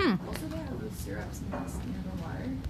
Hmm.